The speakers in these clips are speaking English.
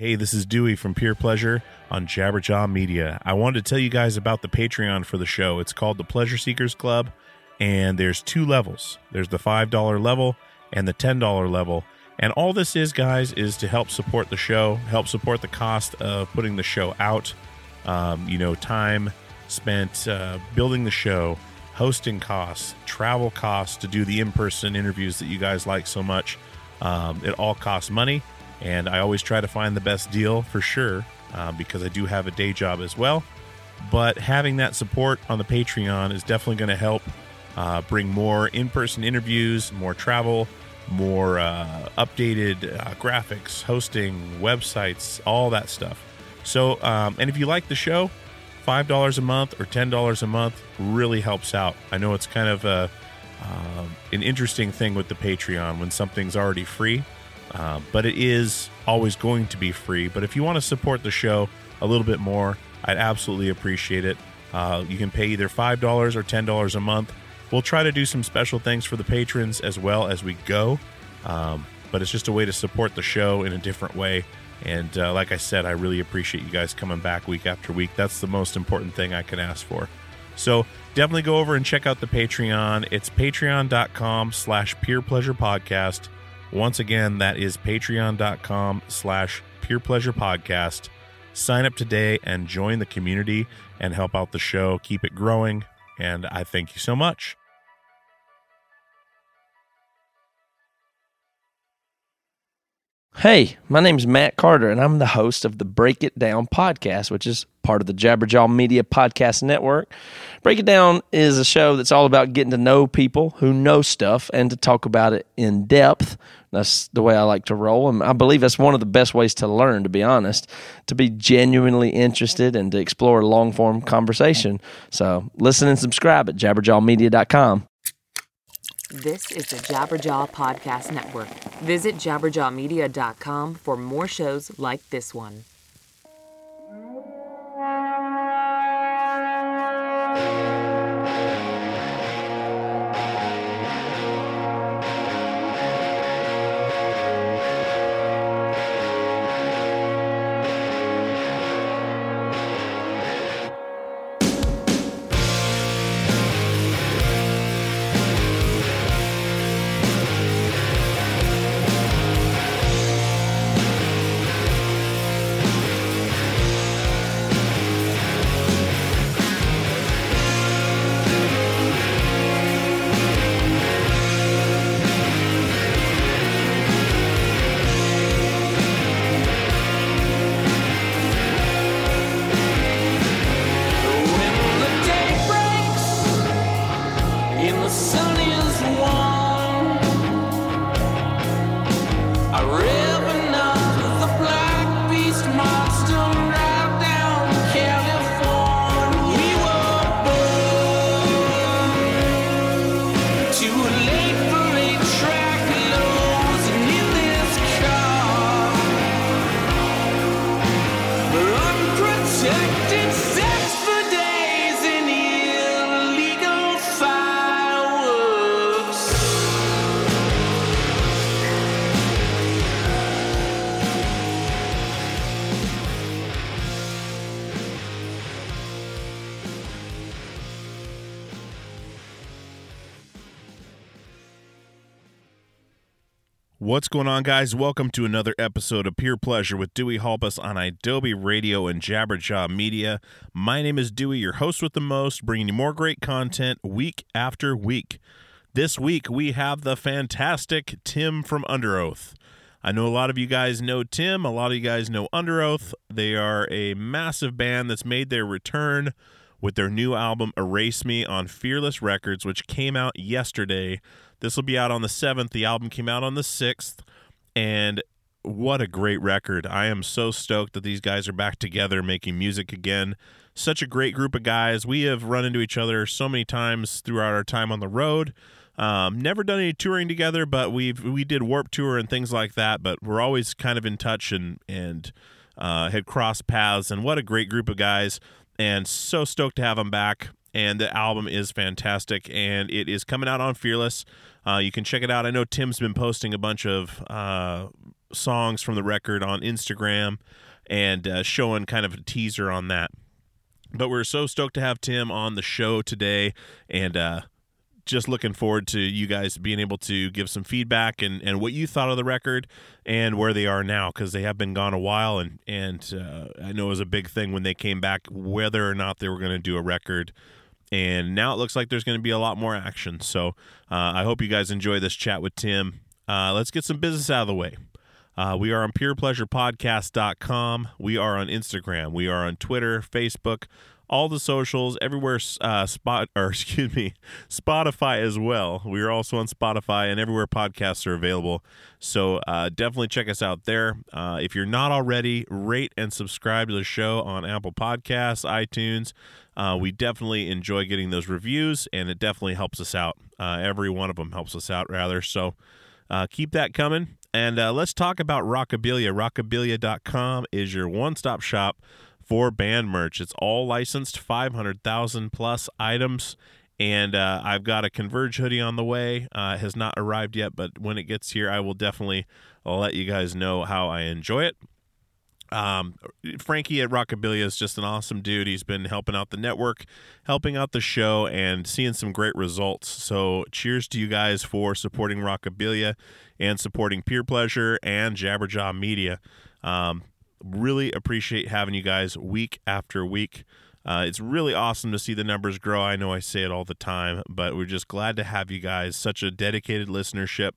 Hey, this is Dewey from Pure Pleasure on Jabberjaw Media. I wanted to tell you guys about the Patreon for the show. It's called the Pleasure Seekers Club, and there's two levels. There's the $5 level and the $10 level. And all this is, guys, is to help support the show, help support the cost of putting the show out. Um, you know, time spent uh, building the show, hosting costs, travel costs to do the in person interviews that you guys like so much. Um, it all costs money, and I always try to find the best deal for sure uh, because I do have a day job as well. But having that support on the Patreon is definitely going to help uh, bring more in person interviews, more travel, more uh, updated uh, graphics, hosting, websites, all that stuff. So, um, and if you like the show, $5 a month or $10 a month really helps out. I know it's kind of a, um, an interesting thing with the Patreon when something's already free, uh, but it is always going to be free. But if you want to support the show a little bit more, I'd absolutely appreciate it. Uh, you can pay either $5 or $10 a month. We'll try to do some special things for the patrons as well as we go. Um, but it's just a way to support the show in a different way. And uh, like I said, I really appreciate you guys coming back week after week. That's the most important thing I can ask for. So definitely go over and check out the Patreon. It's patreon.com slash pure pleasure podcast. Once again, that is patreon.com slash pure pleasure podcast. Sign up today and join the community and help out the show. Keep it growing. And I thank you so much. Hey, my name's Matt Carter, and I'm the host of the Break It Down podcast, which is part of the Jabberjaw Media Podcast Network. Break It Down is a show that's all about getting to know people who know stuff and to talk about it in depth. That's the way I like to roll. And I believe that's one of the best ways to learn, to be honest, to be genuinely interested and to explore long form conversation. So listen and subscribe at jabberjawmedia.com. This is the Jabberjaw Podcast Network. Visit jabberjawmedia.com for more shows like this one. What's going on, guys? Welcome to another episode of Pure Pleasure with Dewey Halpus on Adobe Radio and Jabberjaw Media. My name is Dewey, your host with the most, bringing you more great content week after week. This week, we have the fantastic Tim from Underoath. I know a lot of you guys know Tim, a lot of you guys know Underoath. They are a massive band that's made their return with their new album Erase Me on Fearless Records, which came out yesterday. This will be out on the 7th. The album came out on the 6th. And what a great record. I am so stoked that these guys are back together making music again. Such a great group of guys. We have run into each other so many times throughout our time on the road. Um, never done any touring together, but we've we did Warped Tour and things like that. But we're always kind of in touch and and uh, had crossed paths. And what a great group of guys! And so stoked to have them back. And the album is fantastic, and it is coming out on Fearless. Uh, you can check it out. I know Tim's been posting a bunch of uh, songs from the record on Instagram and uh, showing kind of a teaser on that. But we're so stoked to have Tim on the show today, and uh, just looking forward to you guys being able to give some feedback and, and what you thought of the record and where they are now because they have been gone a while and and uh, I know it was a big thing when they came back whether or not they were going to do a record and now it looks like there's going to be a lot more action so uh, I hope you guys enjoy this chat with Tim uh, let's get some business out of the way uh, we are on purepleasurepodcast.com. We are on Instagram. We are on Twitter, Facebook, all the socials, everywhere. Uh, spot or excuse me, Spotify as well. We are also on Spotify and everywhere podcasts are available. So uh, definitely check us out there. Uh, if you're not already, rate and subscribe to the show on Apple Podcasts, iTunes. Uh, we definitely enjoy getting those reviews, and it definitely helps us out. Uh, every one of them helps us out, rather. So uh, keep that coming. And uh, let's talk about Rockabilia. Rockabilia.com is your one stop shop for band merch. It's all licensed, 500,000 plus items. And uh, I've got a Converge hoodie on the way. Uh, has not arrived yet, but when it gets here, I will definitely let you guys know how I enjoy it. Um, Frankie at Rockabilia is just an awesome dude. He's been helping out the network, helping out the show, and seeing some great results. So, cheers to you guys for supporting Rockabilia and supporting Pure Pleasure and Jabberjaw Media. Um, really appreciate having you guys week after week. Uh, it's really awesome to see the numbers grow. I know I say it all the time, but we're just glad to have you guys. Such a dedicated listenership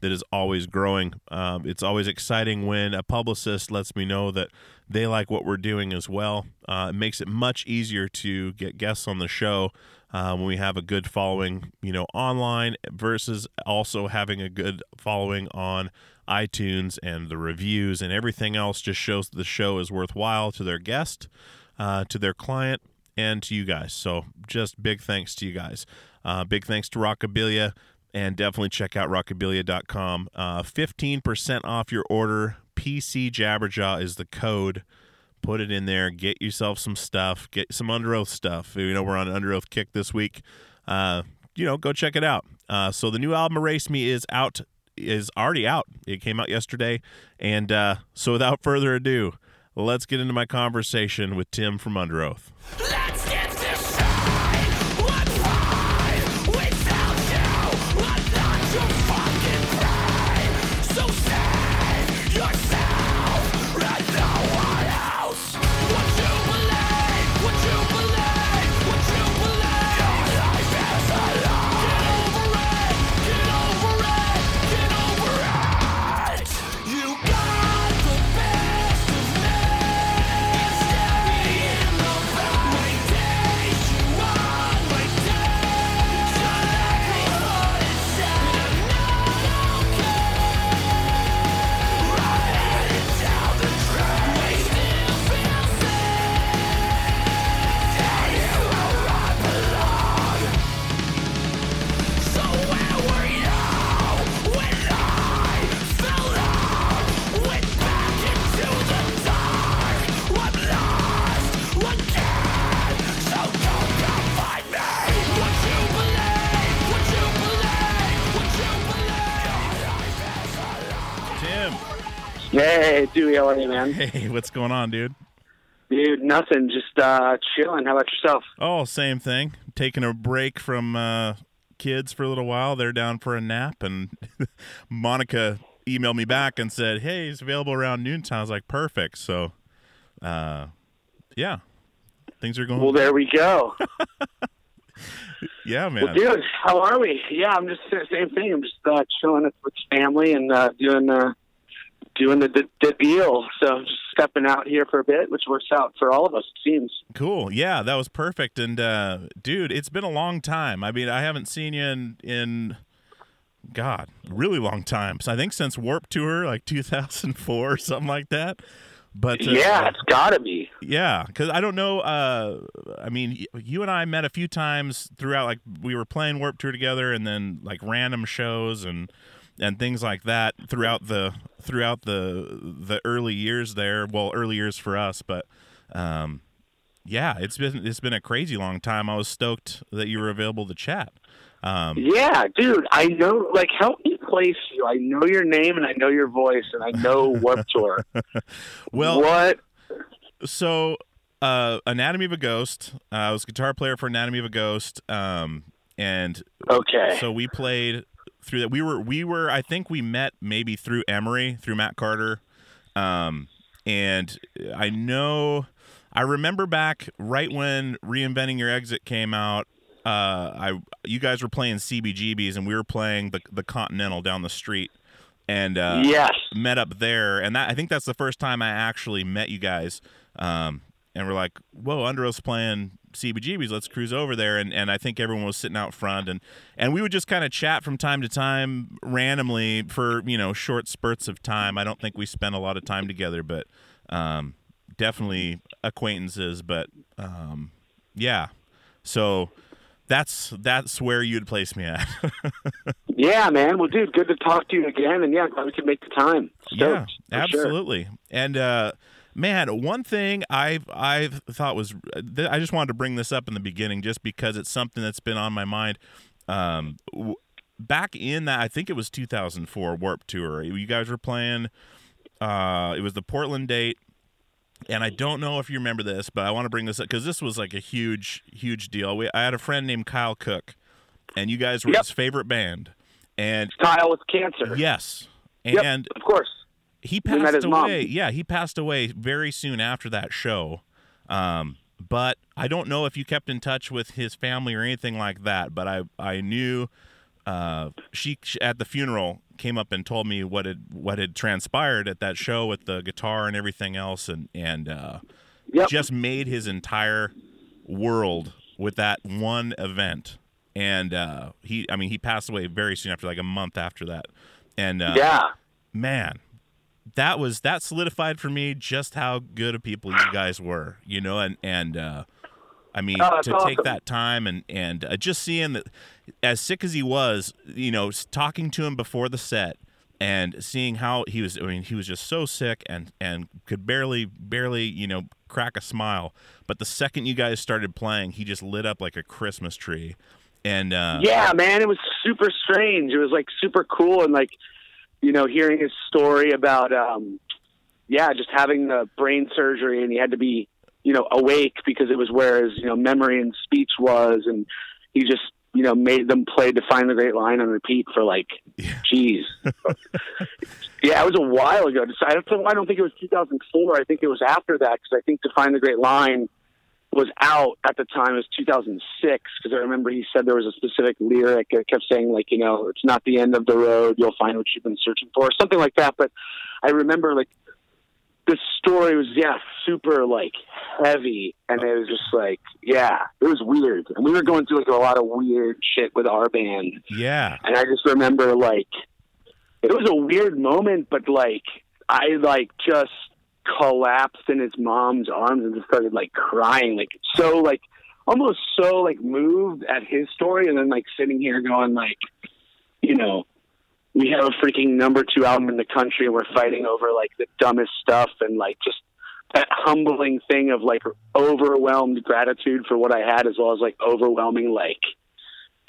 that is always growing. Um, it's always exciting when a publicist lets me know that they like what we're doing as well. Uh, it makes it much easier to get guests on the show uh, when we have a good following, you know, online versus also having a good following on iTunes and the reviews and everything else. Just shows the show is worthwhile to their guest, uh, to their client. And to you guys. So, just big thanks to you guys. Uh, big thanks to Rockabilia and definitely check out rockabilia.com. Uh, 15% off your order. PC Jabberjaw is the code. Put it in there. Get yourself some stuff. Get some Underoath stuff. You know, we're on Underoath kick this week. Uh, you know, go check it out. Uh, so the new album Erase Me is out, is already out. It came out yesterday. And uh, so without further ado, let's get into my conversation with Tim from Under Oath. Hey, Dewey, how are you, man? hey, what's going on, dude? Dude, nothing. Just uh, chilling. How about yourself? Oh, same thing. Taking a break from uh, kids for a little while. They're down for a nap, and Monica emailed me back and said, "Hey, he's available around noontime." I was like, "Perfect." So, uh, yeah, things are going. Well, there we go. yeah, man. well, dude, how are we? Yeah, I'm just same thing. I'm just uh, chilling with with family and uh, doing uh, doing the, the the deal. So just stepping out here for a bit, which works out for all of us. It seems. Cool. Yeah, that was perfect. And uh, dude, it's been a long time. I mean, I haven't seen you in in God, really long time. So I think since Warped Tour, like 2004 or something like that. But uh, yeah, it's gotta be. Yeah, because I don't know. Uh, I mean, you and I met a few times throughout. Like we were playing Warped Tour together, and then like random shows and and things like that throughout the throughout the the early years there. Well, early years for us, but um, yeah, it's been it's been a crazy long time. I was stoked that you were available to chat. Um, Yeah, dude, I know. Like, help me. place you. I know your name and I know your voice and I know Warped Tour. Well, what? so uh, Anatomy of a Ghost. Uh, I was guitar player for Anatomy of a Ghost, um, and Okay. so we played through that. We were we were I think we met maybe through Emery through Matt Carter, um, and I know I remember back right when Reinventing Your Exit came out. Uh, I you guys were playing CBGBs and we were playing the the Continental down the street, and uh, yes. met up there, and that I think that's the first time I actually met you guys. Um, and we're like, "Whoa, Underoath's playing CBGBs. Let's cruise over there." And and I think everyone was sitting out front, and and we would just kind of chat from time to time, randomly for you know short spurts of time. I don't think we spent a lot of time together, but um, definitely acquaintances. But um, yeah, so that's that's where you'd place me at. Yeah, man. Well, dude, good to talk to you again. And yeah, glad we could make the time. yeah, Stoked, sure. absolutely. And uh, man, one thing I've I've thought was I just wanted to bring this up in the beginning, just because it's something that's been on my mind. Um, w- back in that, I think it was 2004 Warped Tour. You guys were playing. Uh, it was the Portland date. And I don't know if you remember this, but I want to bring this up because this was like a huge, huge deal. We, I had a friend named Kyle Cook, and you guys were Yep. his favorite band. And Kyle with cancer. yes, Yep, and of course. He passed his mom. away. Yeah, he passed away very soon after that show. Um, but I don't know if you kept in touch with his family or anything like that. But I I knew uh, she she- at the funeral came up and told me what had what had transpired at that show with the guitar and everything else, and and uh, Yep. just made his entire world with that one event. And uh, he, I mean, he passed away very soon after, like a month after that. And uh, yeah. man, that was that solidified for me just how good of people you guys were, you know, and and uh, I mean Oh, to take that time and and uh, just seeing that as sick as he was, you know, talking to him before the set and seeing how he was. I mean, he was just so sick and and could barely barely you know crack a smile. But the second you guys started playing, he just lit up like a Christmas tree. And uh, Yeah, man, it was super strange. It was like super cool and like, you know, hearing his story about, um, yeah, just having the brain surgery and he had to be, you know, awake because it was where his, you know, memory and speech was. And he just, you know, made them play Define the Great Line on repeat for like, yeah. geez. yeah, it was a while ago. I don't, I don't think it was 2004. I think it was after that because I think Define the Great Line was out at the time. It was 2006 because I remember he said there was a specific lyric that kept saying like, you know, it's not the end of the road. You'll find what you've been searching for, something like that. But I remember like the story was yeah super like heavy, and it was just like yeah, it was weird. And we were going through like a lot of weird shit with our band, yeah, and I just remember like it was a weird moment, but like I like just collapsed in his mom's arms and just started like crying, like so like almost so like moved at his story, and then like sitting here going like, you know, we have a freaking number two album in the country, and we're fighting over like the dumbest stuff, and like just that humbling thing of like overwhelmed gratitude for what I had, as well as like overwhelming like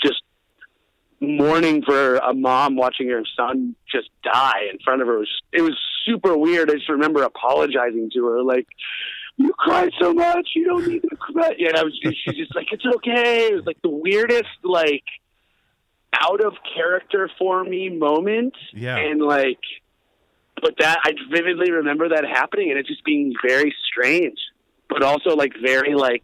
just mourning for a mom watching her son just die in front of her. It was, it was super weird. I just remember apologizing to her, like, "You cried so much, you don't need to cry." And I was. She's just like, "It's okay." It was like the weirdest, like, out of character for me moment, yeah. and like, but that I vividly remember that happening, and it just being very strange, but also like very like.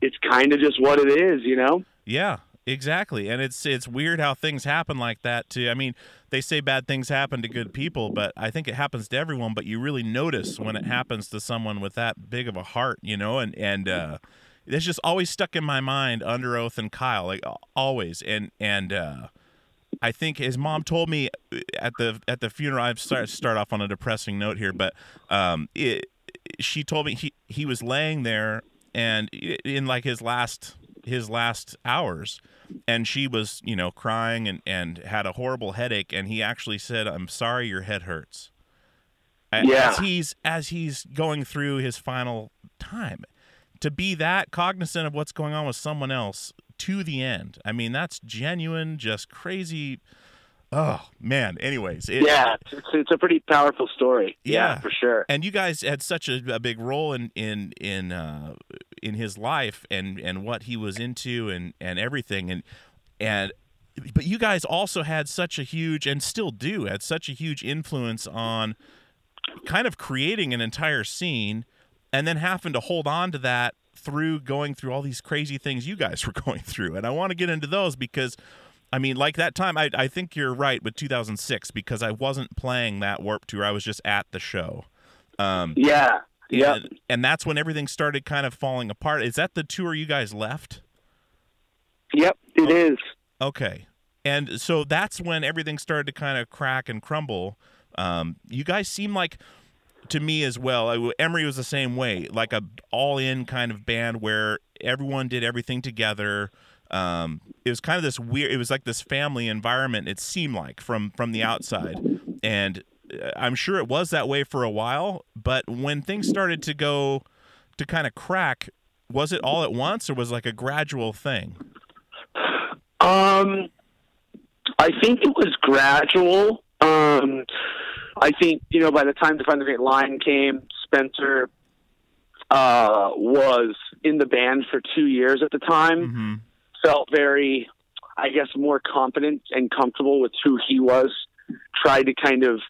It's kind of just what it is, you know. Yeah, exactly. And it's it's weird how things happen like that too. I mean, they say bad things happen to good people, but I think it happens to everyone, but you really notice when it happens to someone with that big of a heart, you know, and and uh it's just always stuck in my mind Underoath and Kyle, like always. And and uh I think his mom told me at the at the funeral. I've start start off on a depressing note here, but um, it, she told me he he was laying there and in like his last his last hours, and she was you know crying and and had a horrible headache, and he actually said, "I'm sorry, your head hurts." Yeah. As he's as he's going through his final time, to be that cognizant of what's going on with someone else to the end. I mean, that's genuine, just crazy Oh man. Anyways, it, yeah, it's, it's a pretty powerful story. Yeah. for sure. and you guys had such a, a big role in in in uh, in his life and and what he was into and and everything. And and but you guys also had such a huge and still do had such a huge influence on kind of creating an entire scene and then having to hold on to that through going through all these crazy things you guys were going through. And i want to get into those because i mean like that time i, I think you're right with 2006 because i wasn't playing that Warped Tour. I was just at the show. Um, Yeah, yeah. and, and that's when everything started kind of falling apart is that the tour you guys left Yep, it is. Okay. And so that's when everything started to kind of crack and crumble. Um, you guys seem like, to me as well, I, Emery was the same way, like a all-in kind of band where everyone did everything together. Um, it was kind of this weird. It was like this family environment. It seemed like from from the outside, and I'm sure it was that way for a while. But when things started to go to kind of crack, was it all at once or was it like a gradual thing? Um, I think it was gradual. Um, I think you know by the time the Find the Great Line came, Spencer uh, was in the band for two years at the time. Mm-hmm. Felt very, I guess, more confident and comfortable with who he was. Tried to kind of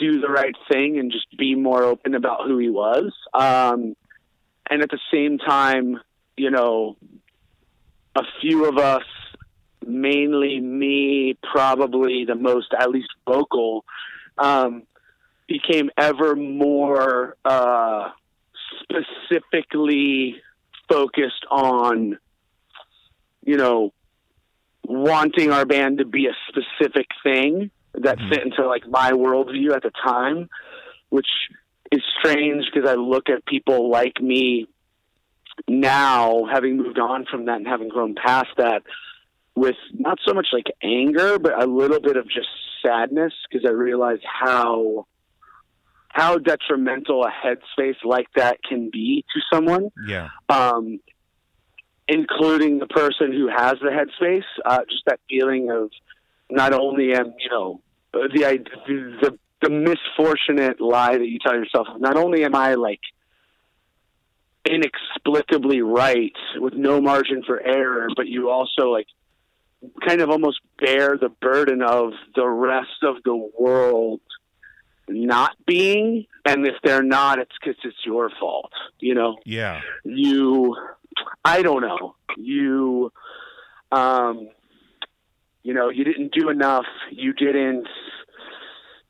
do the right thing and just be more open about who he was. Um, and at the same time, you know, a few of us mainly me, probably the most, at least vocal, um, became ever more uh, specifically focused on, you know, wanting our band to be a specific thing that fit into like my worldview at the time, which is strange because I look at people like me now, having moved on from that and having grown past that, with not so much like anger, but a little bit of just sadness because I realize how how detrimental a headspace like that can be to someone, Yeah. um, including the person who has the headspace. Uh, just that feeling of not only am you know the id- the the misfortunate lie that you tell yourself. Not only am I like inexplicably right with no margin for error, but you also like kind of almost bear the burden of the rest of the world not being and if they're not it's because it's your fault you know Yeah. you i don't know you um you know you didn't do enough you didn't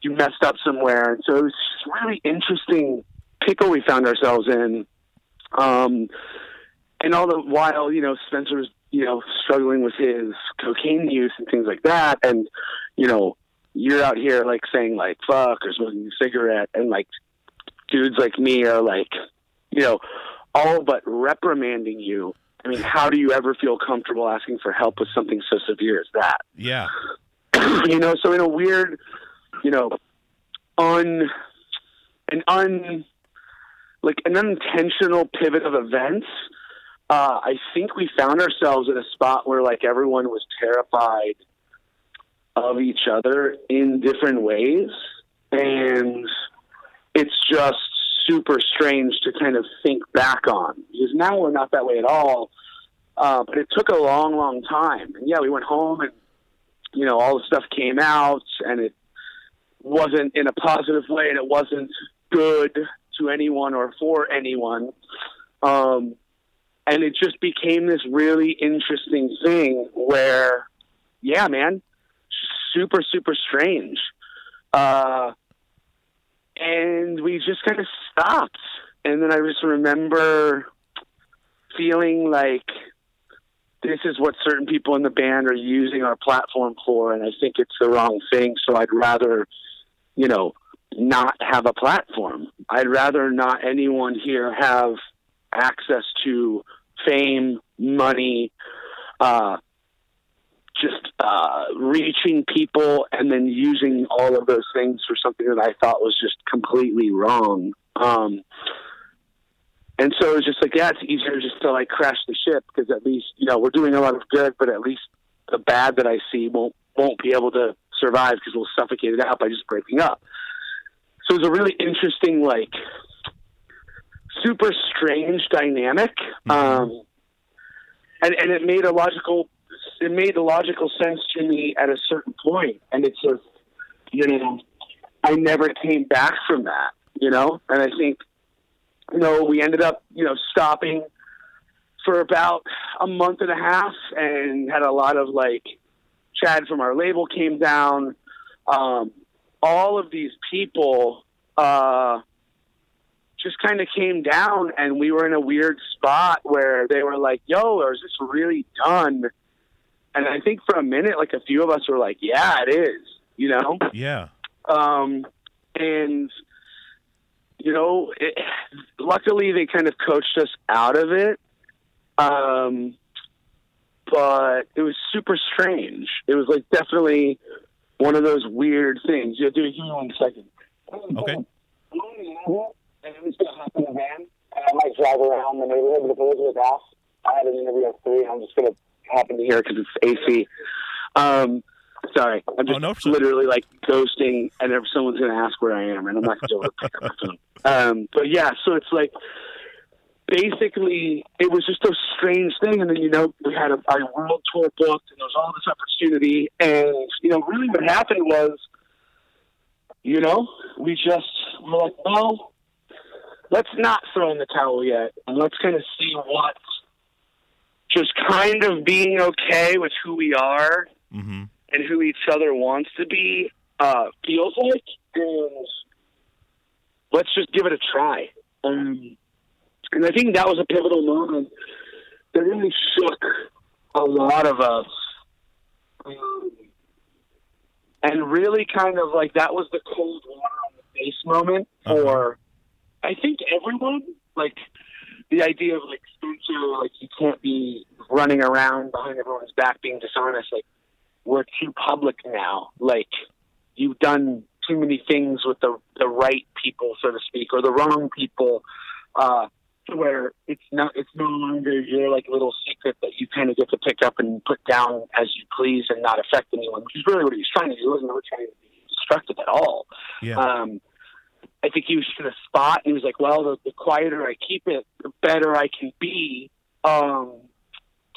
you messed up somewhere. And so it was just really interesting pickle we found ourselves in. Um and all the while you know spencer was you know struggling with his cocaine use and things like that. And you know you're out here like saying like fuck or smoking a cigarette. And like dudes like me are like you know all but reprimanding you i mean how do you ever feel comfortable asking for help with something so severe as that Yeah. you know so in a weird you know un an un like an unintentional pivot of events uh, I think we found ourselves in a spot where like everyone was terrified of each other in different ways, and it's just super strange to kind of think back on because now we're not that way at all. Uh, but it took a long, long time. And yeah, we went home and you know all the stuff came out, and it wasn't in a positive way, and it wasn't good to anyone or for anyone. Um, and it just became this really interesting thing where, yeah, man, super, super strange. Uh, and we just kind of stopped. And then I just remember feeling like this is what certain people in the band are using our platform for, and I think it's the wrong thing. So I'd rather, you know, not have a platform. I'd rather not anyone here have access to fame, money, uh, just uh, reaching people and then using all of those things for something that I thought was just completely wrong. Um, and so it was just like, yeah, it's easier just to like crash the ship because at least you know we're doing a lot of good, but at least the bad that I see won't won't be able to survive because we'll suffocate it out by just breaking up. So it was a really interesting, like, super strange dynamic. Um, and, and it made a logical, it made logical sense to me at a certain point. And it's just, you know, I never came back from that, you know? And I think, you know, we ended up, you know, stopping for about a month and a half and had a lot of like Chad from our label came down. Um, all of these people uh, just kind of came down, and we were in a weird spot where they were like, "Yo, is this really done?" And I think for a minute, like a few of us were like, "Yeah, it is," you know. Yeah. Um, and you know, it, luckily they kind of coached us out of it. Um, but it was super strange. It was like definitely one of those weird things. You'll do it here in one second. Okay. And I'm just gonna hop in the van and I might drive around the neighborhood. But if it was with I had an interview at three. I'm just gonna into here because it's AC. Um, sorry, I'm just Oh, no, literally like ghosting, and if someone's gonna ask where I am, and I'm not able to pick up the phone. Um, but yeah, so it's like basically it was just a strange thing and then you know we had a, a world tour booked and there was all this opportunity and you know really what happened was you know we just were like well let's not throw in the towel yet and let's kind of see what just kind of being okay with who we are Mm-hmm. and who each other wants to be uh, feels like, and let's just give it a try. Um, and I think that was a pivotal moment that really shook a lot of us, um, and really kind of like that was the cold water on the face moment for, I think everyone like. The idea of like Spencer, like you can't be running around behind everyone's back being dishonest. Like we're too public now. Like you've done too many things with the the right people, so to speak, or the wrong people, uh, to where it's not it's no longer your like little secret that you kind of get to pick up and put down as you please and not affect anyone, which is really what he was trying to do. He wasn't really trying to be destructive at all. Yeah. Um, I think he was in a spot, and he was like, "Well, the, the quieter I keep it, the better I can be um,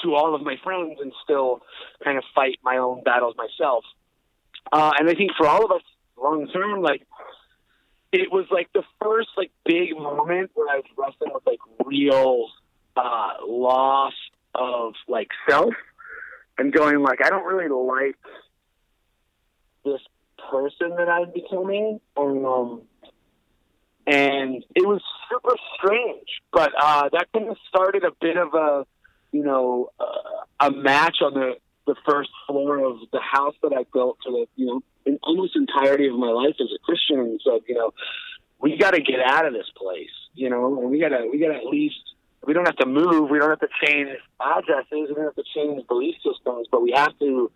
to all of my friends, and still kind of fight my own battles myself." Uh, and I think for all of us, long term, like it was like the first like big moment where I was wrestling with like real uh, loss of like self, and going like, I don't really like this person that I'm becoming. And, um, and it was super strange, but uh, that kind of started a bit of a, you know, uh, a match on the the first floor of the house that I built for the, you know, in almost entirety of my life as a Christian, and said, you know, we got to get out of this place, you know, and we got to we got to at least we don't have to move, we don't have to change addresses, we don't have to change belief systems, but we have to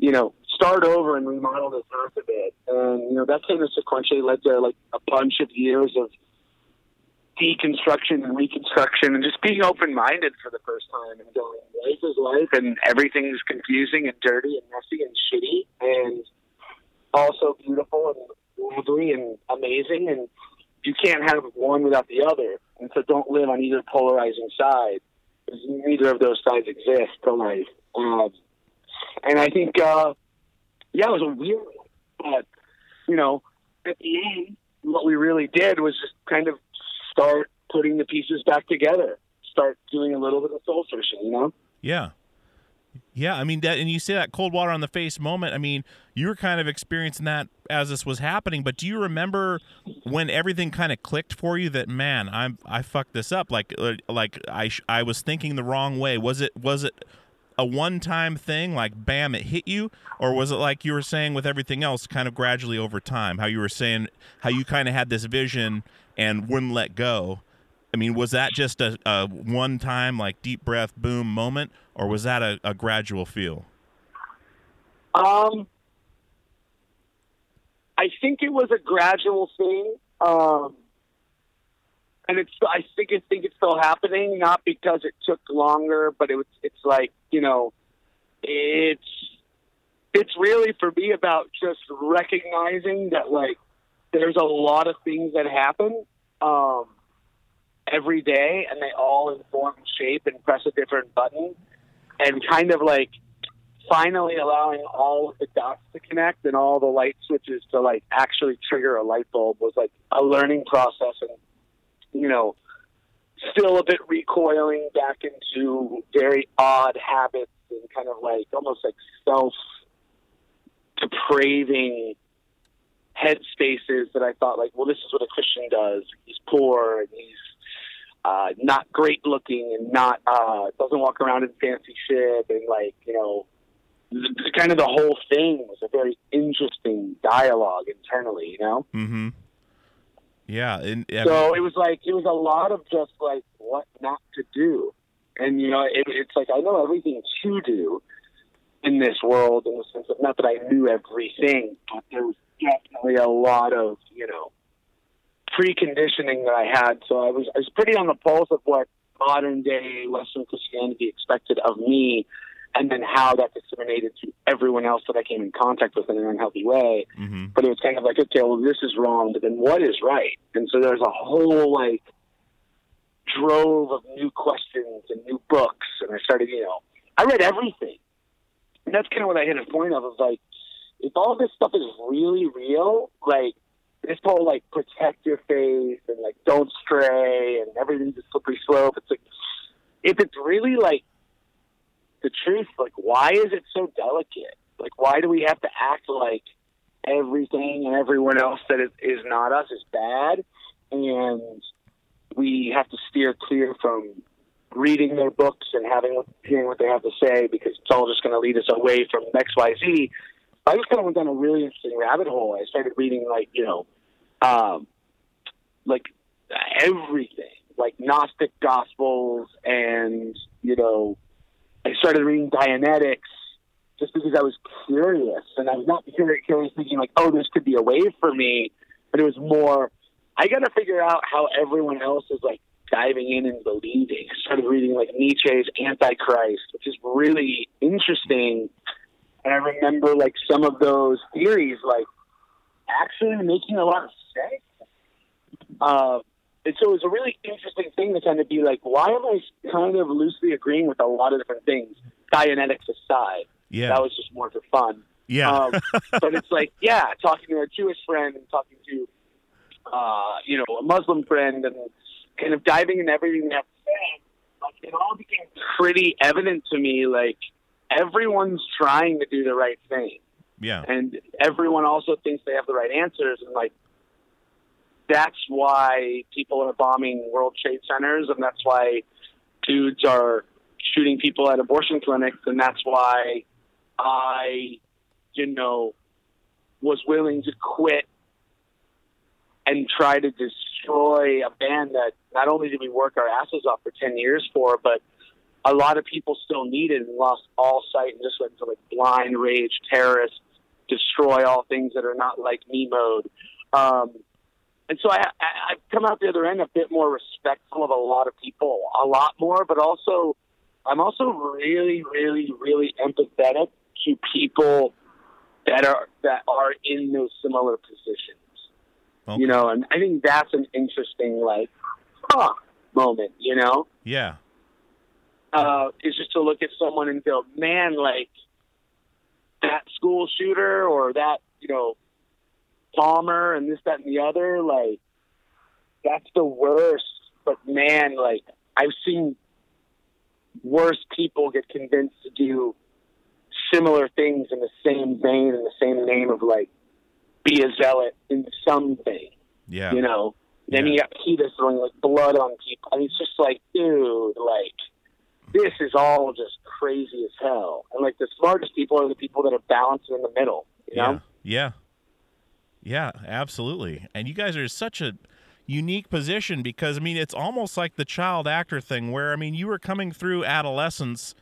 you know, start over and remodel this house a bit. And, you know, that kind of sequentially led to like a bunch of years of deconstruction and reconstruction and just being open minded for the first time and going, life is life and everything's confusing and dirty and messy and shitty and also beautiful and lovely and amazing and you can't have one without the other. And so don't live on either polarizing side. Because neither of those sides exist to life. Um, and I think, uh, yeah, it was a weird. But, you know, at the end, what we really did was just kind of start putting the pieces back together, start doing a little bit of soul searching, you know? Yeah. Yeah, I mean that and you say that cold water on the face moment. I mean, you were kind of experiencing that as this was happening, but do you remember when everything kind of clicked for you that man, I'm I fucked this up like like I I was thinking the wrong way. Was it was it a one-time thing like bam it hit you or was it like you were saying with everything else kind of gradually over time how you were saying how you kind of had this vision and wouldn't let go I mean, was that just a, a one time, like deep breath, boom moment, or was that a, a gradual feel? Um, I think it was a gradual thing. Um, and it's, I think, I think it's still happening, not because it took longer, but it was, it's like, you know, it's, it's really for me about just recognizing that like there's a lot of things that happen um, every day, and they all inform shape and press a different button, and kind of like finally allowing all of the dots to connect and all the light switches to like actually trigger a light bulb was like a learning process and you know still a bit recoiling back into very odd habits and kind of like almost like self depraving headspaces that I thought like, well, this is what a Christian does. He's poor and he's uh, not great looking and not uh, doesn't walk around in fancy shit and like you know, kind of the whole thing was a very interesting dialogue internally. You know. Mm-hmm. Yeah, and I So it was like it was a lot of just like what not to do, and you know it, it's like I know everything to do in this world in the sense of not that I knew everything, but there was definitely a lot of you know preconditioning that I had. So I was I was pretty on the pulse of what modern day Western Christianity expected of me, and then how that disseminated to everyone else that I came in contact with in an unhealthy way Mhm. but it was kind of like, okay, well, this is wrong, but then what is right? And so there's a whole like drove of new questions and new books, and I started, you know, I read everything, and that's kind of what I hit a point of. of like, if all this stuff is really real, like this whole like protect your faith and like don't stray and everything's a slippery slope. It's like if it's really like the truth, like why is it so delicate? Like why do we have to act like everything and everyone else that is, is not us is bad, and we have to steer clear from reading their books and having what- hearing what they have to say because it's all just going to lead us away from X Y Z. I just kind of went down a really interesting rabbit hole. I started reading like you know, um, like everything, like Gnostic Gospels, and you know, I started reading Dianetics just because I was curious, and I was not curious, thinking like, oh, this could be a way for me, but it was more, I got to figure out how everyone else is like diving in and believing. I started reading like Nietzsche's Antichrist, which is really interesting, and I remember like some of those theories like actually making a lot of sense. Uh, and so it was a really interesting thing to kind of be like, why am I kind of loosely agreeing with a lot of different things, Dianetics aside? yeah, That was just more for fun. yeah, Um, but it's like, yeah, talking to a Jewish friend and talking to, uh, you know, a Muslim friend and kind of diving into everything they have to say, like, it all became pretty evident to me, like, everyone's trying to do the right thing yeah, and everyone also thinks they have the right answers and like that's why people are bombing world trade centers and that's why dudes are shooting people at abortion clinics and that's why i you know was willing to quit and try to destroy a band that not only did we work our asses off for 10 years for but a lot of people still needed and lost all sight and just went into like blind rage terrorist destroy all things that are not like me mode. Um, and so I, I, I've come out the other end a bit more respectful of a lot of people, a lot more, but also I'm also really, really, really empathetic to people that are that are in those similar positions. Okay. You know, and I think that's an interesting like, huh, moment. You know, yeah, uh, is just to look at someone and go, man, like that school shooter or that, you know, Palmer and this, that, and the other, like, that's the worst. But man, like, I've seen worse people get convinced to do similar things in the same vein, in the same name of, like, be a zealot in something yeah, you know. Then Yeah. you got PETA throwing like blood on people. I mean, it's just like, dude, like this is all just crazy as hell. And like the smartest people are the people that are balanced in the middle. You yeah, know? yeah, yeah, absolutely. And you guys are such a unique position because I mean, it's almost like the child actor thing, where I mean, you were coming through adolescence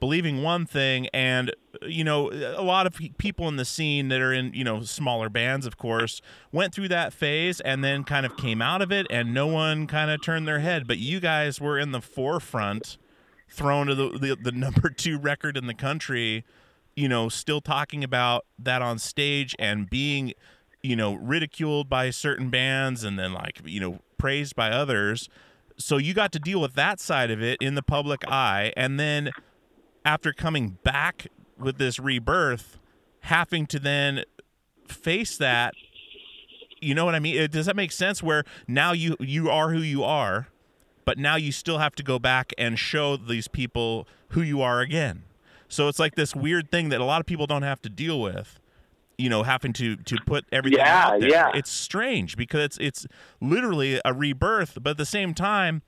believing one thing and you know a lot of people in the scene that are in you know smaller bands of course went through that phase and then kind of came out of it and no one kind of turned their head but you guys were in the forefront thrown to the, the, the number two record in the country you know, still talking about that on stage and being, you know, ridiculed by certain bands and then like, you know, praised by others. So you got to deal with that side of it in the public eye. And then after coming back with this rebirth, having to then face that you know what I mean? Does that make sense? Where now you you are who you are, but now you still have to go back and show these people who you are again. So it's like this weird thing that a lot of people don't have to deal with. You know, having to to put everything Yeah, out there. yeah. It's strange because it's it's literally a rebirth, but at the same time,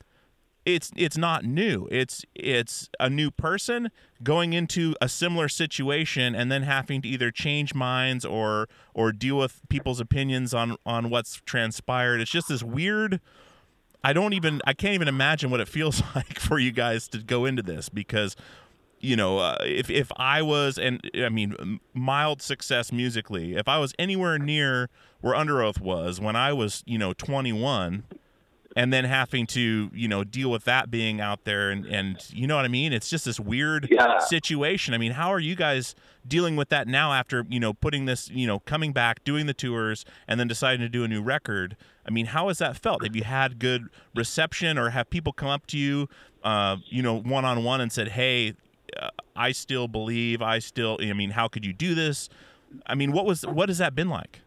it's it's not new. It's it's a new person going into a similar situation and then having to either change minds or or deal with people's opinions on on what's transpired. It's just this weird I don't even I can't even imagine what it feels like for you guys to go into this because you know uh, if if I was and I mean mild success musically if I was anywhere near where Underoath was when I was you know 21 and then having to you know deal with that being out there and and you know what I mean? It's just this weird Yeah. situation. I mean how are you guys dealing with that now after you know putting this you know coming back doing the tours and then deciding to do a new record? I mean how has that felt? Have you had good reception or have people come up to you uh you know one on one and said hey uh, I still believe I still I mean how could you do this? I mean what was what has that been like?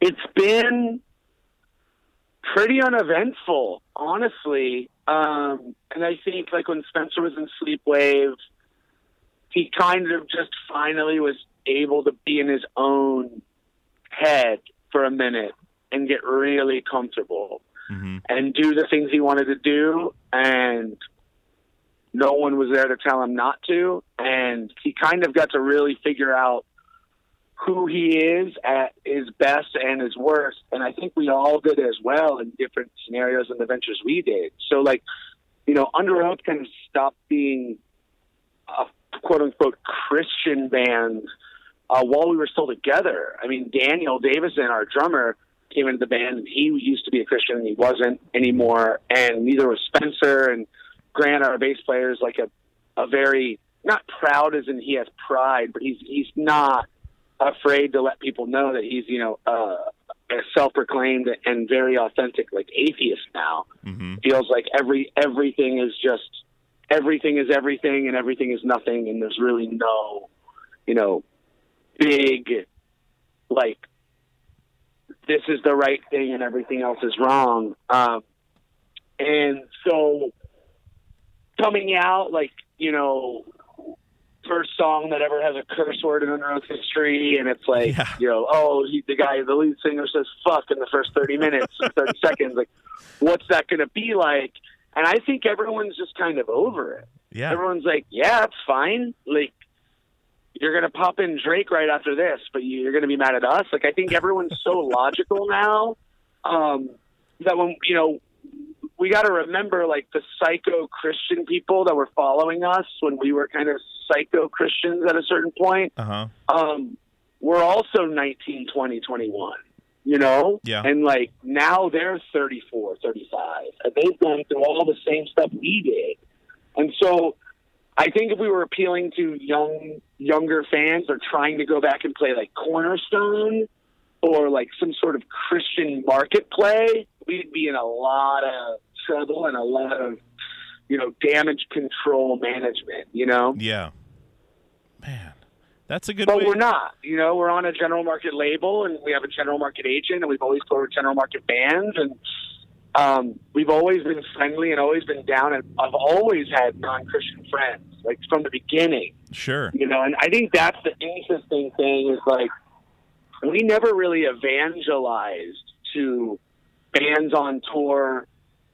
It's been pretty uneventful, honestly. Um, and I think like when Spencer was in sleep Sleepwave, he kind of just finally was able to be in his own head for a minute and get really comfortable hmm and do the things he wanted to do and no one was there to tell him not to. And he kind of got to really figure out who he is at his best and his worst. And i think we all did as well in different scenarios and adventures we did. So like you know Underoath kind of stopped being a quote unquote christian band uh, while we were still together. I mean daniel davison our drummer came into the band and he used to be a Christian and he wasn't anymore. And neither was Spencer and Grant our bass player is like a a very not proud as in he has pride but he's he's not afraid to let people know that he's you know uh, a self-proclaimed and very authentic like atheist now. Hmm feels like every everything is just everything is everything and everything is nothing and there's really no you know big like this is the right thing and everything else is wrong. Um and so coming out like you know first song that ever has a curse word in oath history and it's like Yeah. you know oh he, the guy the lead singer says fuck in the first 30 minutes or 30 seconds like what's that going to be like? And i think everyone's just kind of over it. Yeah. Everyone's like yeah it's fine. Like you're going to pop in drake right after this but you- you're going to be mad at us. Like i think everyone's so logical now um that when you know we got to remember like the psycho Christian people that were following us when we were kind of psycho Christians at a certain point. uh-huh Um, we're also 19, 20, 21, you know? Yeah. And like now they're 34, 35, and they've gone through all the same stuff we did. And so I think if we were appealing to young, younger fans or trying to go back and play like Cornerstone or like some sort of Christian market play, we'd be in a lot of trouble and a lot of, you know, damage control management, you know? Yeah. Man, that's a good But way. we're not. You know, we're on a general market label and we have a general market agent and we've always with general market bands and um, we've always been friendly and always been down and I've always had non Christian friends, like from the beginning. Sure. You know, and I think that's the interesting thing is like we never really evangelized to bands on tour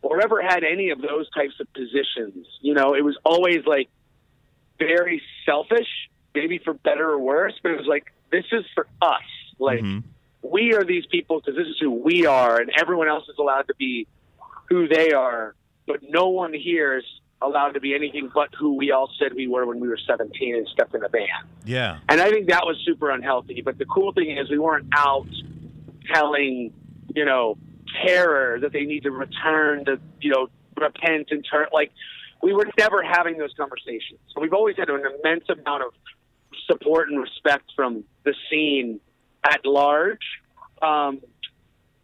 or ever had any of those types of positions. You know, it was always like very selfish, maybe for better or worse, but it was like this is for us. Like Mhm. we are these people because this is who we are, and everyone else is allowed to be who they are, but no one here is allowed to be anything but who we all said we were when we were 17 and stepped in a band. Yeah. And I think that was super unhealthy. But the cool thing is we weren't out telling, you know, terror that they need to return to, you know, repent and turn. Like, we were never having those conversations. So we've always had an immense amount of support and respect from the scene at large. Um,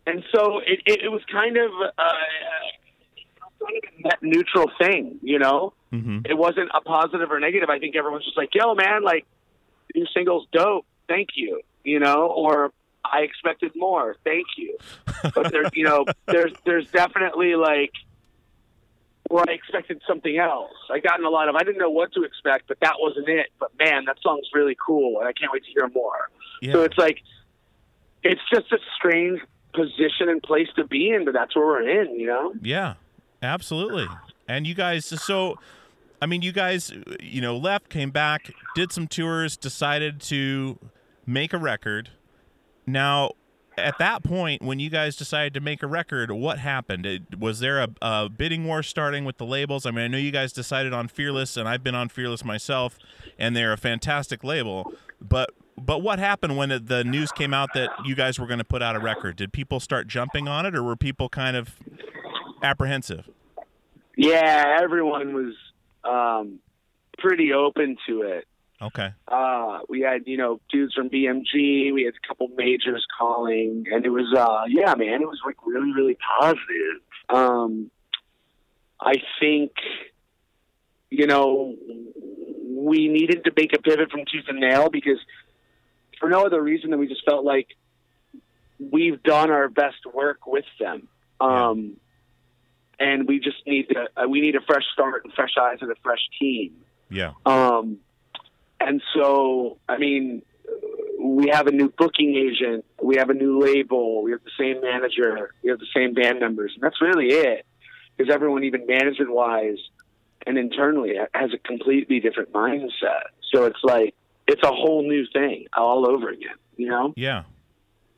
and so it, it, it was kind of uh, kind of a net neutral thing, you know. Mm-hmm. It wasn't a positive or negative. I think everyone's just like, "Yo, man, like new singles dope, thank you," you know, or I expected more, thank you. But there's, you know, there's there's definitely like where I expected something else. I gotten a lot of I didn't know what to expect, but that wasn't it. But man, that song's really cool, and I can't wait to hear more. Yeah. So it's like it's just a strange position and place to be in, but that's where we're in, you know. Yeah, absolutely. And you guys, so I mean, you guys, you know, left, came back, did some tours, decided to make a record. Now, at that point, when you guys decided to make a record, what happened? It, was there a, a bidding war starting with the labels? I mean, I know you guys decided on Fearless, and I've been on Fearless myself, and they're a fantastic label. But but what happened when it, the news came out that you guys were going to put out a record? Did people start jumping on it, or were people kind of apprehensive? Yeah, everyone was um, pretty open to it. Okay. Uh, we had, you know, dudes from BMG. We had a couple majors calling, and it was, uh, yeah, man, it was like really, really positive. Um, I think, you know, we needed to make a pivot from Tooth and Nail because, for no other reason than we just felt like we've done our best work with them. Um, and we just need to, uh, we need a fresh start and fresh eyes and a fresh team. Yeah. Um, and so, I mean, we have a new booking agent, we have a new label, we have the same manager, we have the same band members, and that's really it. Because everyone, even management wise and internally, has a completely different mindset. So it's like it's a whole new thing all over again. You know? Yeah.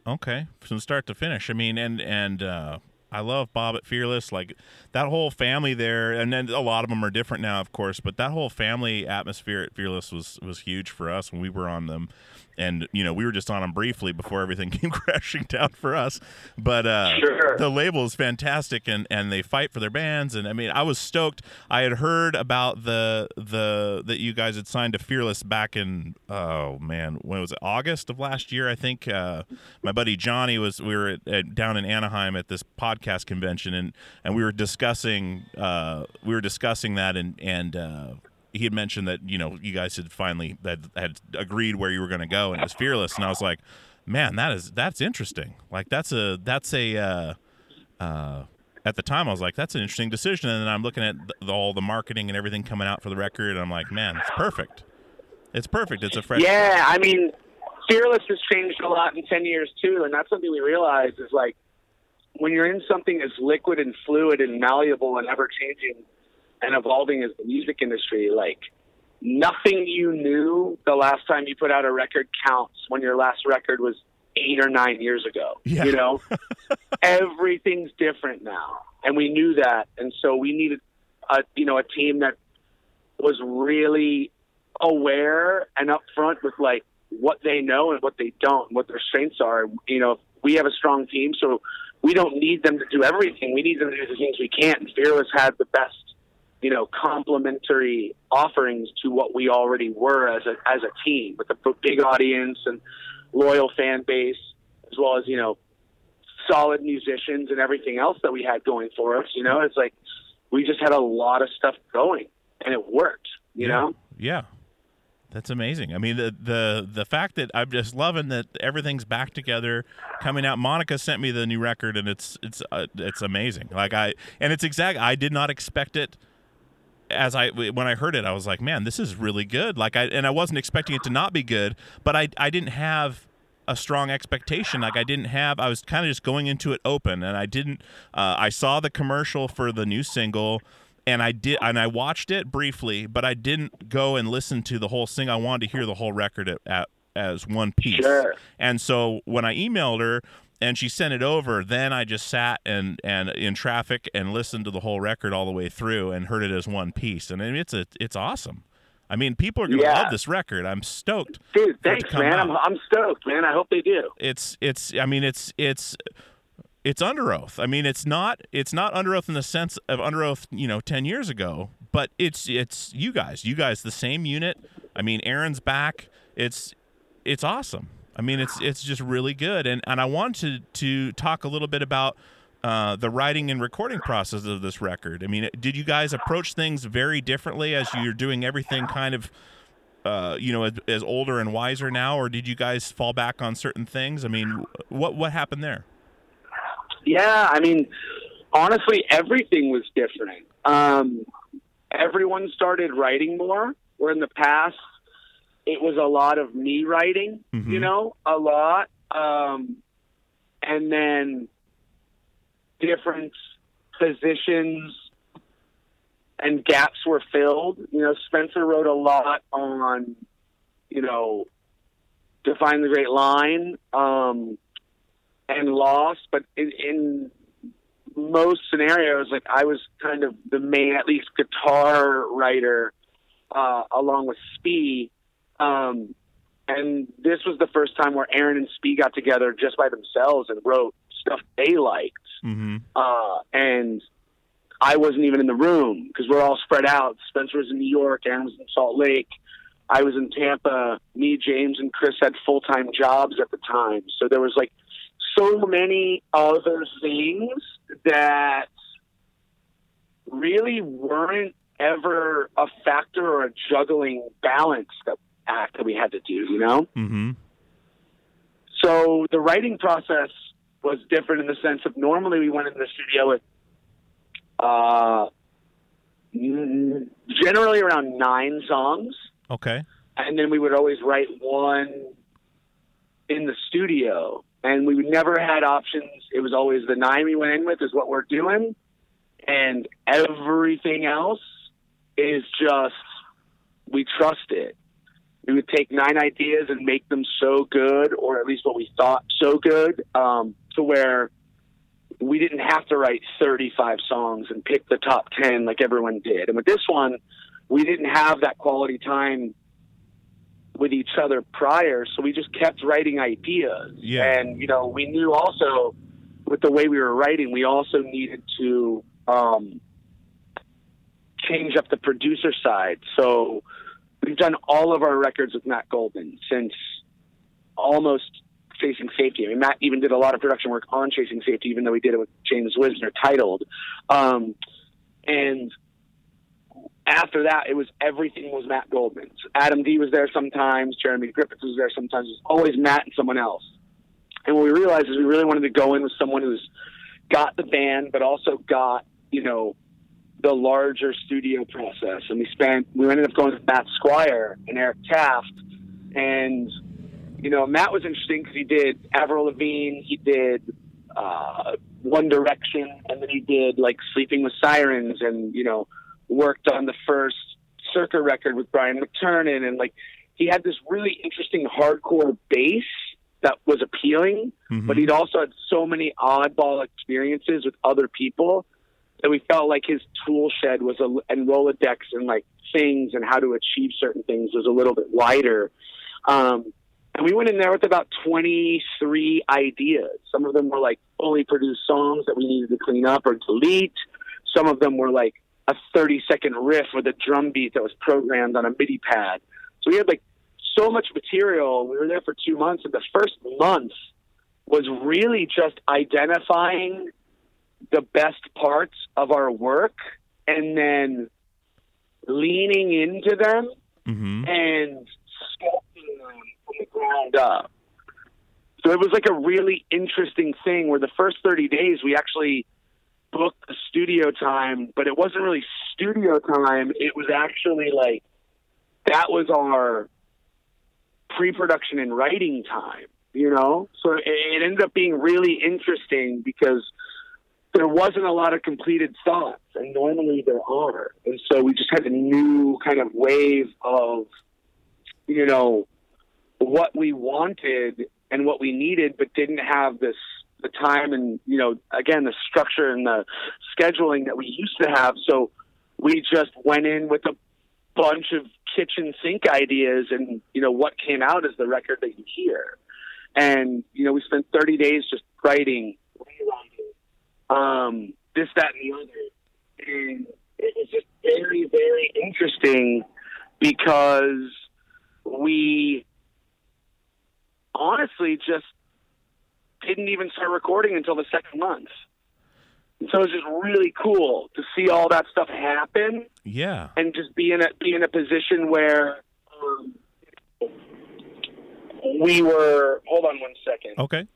Okay. From start to finish. I mean, and and uh, I love Bob at Fearless. Like that whole family there, and then a lot of them are different now, of course. But that whole family atmosphere at Fearless was was huge for us when we were on them. And you know, we were just on them briefly before everything came crashing down for us. But uh, Sure. the label is fantastic, and and they fight for their bands. And I mean, I was stoked. I had heard about the the that you guys had signed to Fearless back in oh man, when was it? August of last year, I think. Uh, my buddy Johnny was we were at, at, down in Anaheim at this podcast convention, and and we were discussing uh, we were discussing that, and and. He had mentioned that you know you guys had finally had, had agreed where you were going to go and it was fearless and i was like man that is that's interesting like that's a that's a uh, uh, at the time I was like, that's an interesting decision. And then I'm looking at the, all the marketing and everything coming out for the record, and I'm like, man, it's perfect. It's perfect. It's a fresh. Yeah, I mean, Fearless has changed a lot in 10 years, too. And that's something we realize is like when you're in something as liquid and fluid and malleable and ever changing and evolving as the music industry, like nothing you knew the last time you put out a record counts when your last record was eight or nine years ago. Yeah. You know, everything's different now, and we knew that, and so we needed a you know a team that was really aware and upfront with like what they know and what they don't, what their strengths are. You know, we have a strong team, so we don't need them to do everything. We need them to do the things we can't. Fearless had the best, you know, complementary offerings to what we already were as a as a team with a big audience and loyal fan base, as well as you know, solid musicians and everything else that we had going for us. You know, it's like we just had a lot of stuff going, and it worked. You yeah. know. Yeah. That's amazing. I mean, the the the fact that I'm just loving that everything's back together, coming out. Monica sent me the new record, and it's it's uh, it's amazing. Like I and it's exact. I did not expect it. As I when I heard it, I was like, man, this is really good. Like I and I wasn't expecting it to not be good, but I I didn't have a strong expectation. Like I didn't have. I was kind of just going into it open, and I didn't. Uh, I saw the commercial for the new single and I did and I watched it briefly, but I didn't go and listen to the whole thing. I wanted to hear the whole record at, at, as one piece. Sure. And so when I emailed her and she sent it over, then I just sat and and in traffic and listened to the whole record all the way through and heard it as one piece. And I mean, it's a it's awesome. I mean, people are gonna Yeah. love this record. I'm stoked. Dude, to thanks, man. out. I'm, I'm stoked, man. I hope they do. it's it's I mean it's it's it's Underoath. I mean it's not it's not Underoath in the sense of Underoath, you know, 10 years ago, but it's it's you guys, you guys, the same unit. I mean, Aaron's back. It's it's awesome. I mean, it's it's just really good. And and I wanted to talk a little bit about uh, the writing and recording process of this record. I mean, did you guys approach things very differently as you're doing everything kind of, uh, you know, as, as older and wiser now, or did you guys fall back on certain things? I mean, what what happened there? Yeah, I mean, honestly, everything was different. Um, everyone started writing more, where in the past it was a lot of me writing, Mhm. you know, a lot. Um, and then different positions and gaps were filled. You know, Spencer wrote a lot on, you know, Define the Great Line um, and Lost, but in, in most scenarios, like I was kind of the main, at least guitar writer, uh, along with Spee. Um, and this was the first time where Aaron and Spee got together just by themselves and wrote stuff they liked. Mm-hmm. Uh, and I wasn't even in the room because we're all spread out. Spencer was in New York, Aaron was in Salt Lake. I was in Tampa. Me, James, and Chris had full time jobs at the time. So there was like so many other things that really weren't ever a factor or a juggling balance that act that we had to do, you know? Mm-hmm. So the writing process was different in the sense of normally we went into the studio with uh, generally around nine songs, Okay. and then we would always write one in the studio. And we never had options. It was always the nine we went in with is what we're doing, and everything else is just we trust it. We would take nine ideas and make them so good, or at least what we thought so good, um, to where we didn't have to write 35 songs and pick the top 10 like everyone did. And with this one, we didn't have that quality time with each other prior, so we just kept writing ideas. Yeah. And, you know, we knew also with the way we were writing, we also needed to um, change up the producer side. So we've done all of our records with Matt Goldman since almost Chasing Safety. I mean, Matt even did a lot of production work on Chasing Safety, even though he did it with James Wisner titled. Um, and after that, it was everything was Matt Goldman's. Adam D was there sometimes. Jeremy Griffiths was there sometimes. It was always Matt and someone else. And what we realized is we really wanted to go in with someone who's got the band, but also got you know the larger studio process. And we spent we ended up going with Matt Squire and Eric Taft, and you know Matt was interesting because he did Avril Lavigne, he did uh, One Direction, and then he did like Sleeping with Sirens, and you know worked on the first Circa record with Brian McTernan, and like he had this really interesting hardcore base that was appealing, Mhm. but he'd also had so many oddball experiences with other people that we felt like his tool shed was a and Rolodex and like things and how to achieve certain things was a little bit wider. Um, and we went in there with about 23 ideas. Some of them were like fully produced songs that we needed to clean up or delete. Some of them were like a 30 second riff with a drum beat that was programmed on a MIDI pad. So we had like so much material. We were there for two months, and the first month was really just identifying the best parts of our work and then leaning into them Mm-hmm. and sculpting them from the ground up. So it was like a really interesting thing where the first 30 days we actually booked the studio time, but it wasn't really studio time. It was actually like that was our pre production and writing time, you know? So it, it ended up being really interesting because there wasn't a lot of completed thoughts, and normally there are. And so we just had a new kind of wave of, you know, what we wanted and what we needed, but didn't have this the time and you know again the structure and the scheduling that we used to have. So we just went in with a bunch of kitchen sink ideas, and you know what came out is the record that you hear. And you know we spent 30 days just writing, rewriting, um, this, that, and the other. And it was just very, very interesting because we honestly just didn't even start recording until the second month. And so it was just really cool to see all that stuff happen Yeah. and just be in a be in a position where um, we were. Hold on one second. Okay.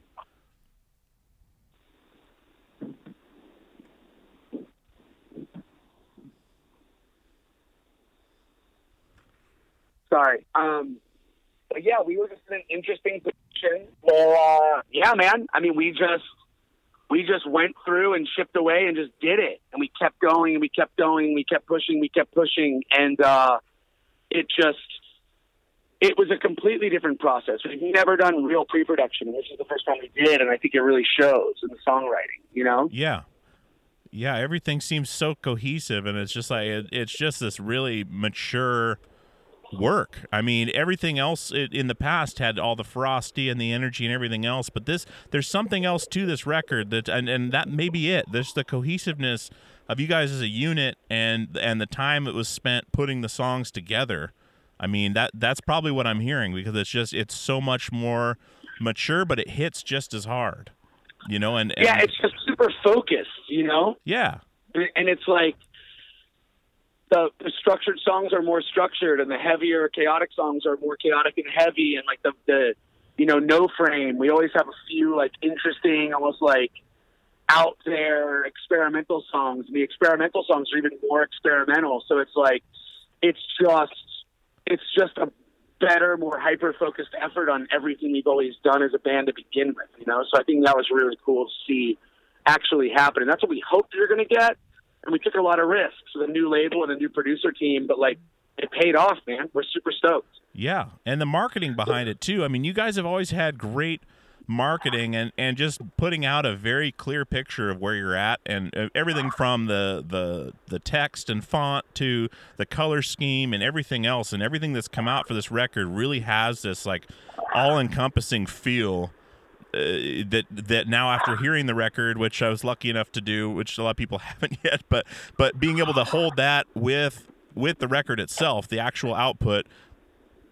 Sorry. Um, but yeah, we were just in an interesting position uh, yeah, man. I mean, we just we just went through and shipped away and just did it, and we kept going and we kept going, and we kept pushing, we kept pushing, and uh, it just it was a completely different process. We've never done real pre-production, this is the first time we did, and I think it really shows in the songwriting. You know? Yeah. Yeah, everything seems so cohesive and it's just like it, it's just this really mature work. I mean, everything else in the past had all the frosty and the energy and everything else, but this there's something else to this record that and and that may be it. There's the cohesiveness of you guys as a unit and and the time it was spent putting the songs together. I mean, that that's probably what I'm hearing because it's just it's so much more mature but it hits just as hard. You know, and, and Yeah, it's just super focused. You know? yeah. and it's like the, the structured songs are more structured and the heavier chaotic songs are more chaotic and heavy and like the the you know no frame. We always have a few like interesting almost like out there experimental songs. And the experimental songs are even more experimental. So it's like it's just it's just a better more hyper focused effort on everything we've always done as a band to begin with you know? So i think that was really cool to see actually happen. And that's what we hoped you're going to get and we took a lot of risks with a new label and a new producer team, but like it paid off, man. We're super stoked. Yeah, and the marketing behind it too. I mean, you guys have always had great marketing and, and just putting out a very clear picture of where you're at and uh, everything from the, the the text and font to the color scheme and everything else and everything that's come out for this record really has this like all-encompassing feel uh, that that now after hearing the record, which I was lucky enough to do, which a lot of people haven't yet, but but being able to hold that with with the record itself, the actual output,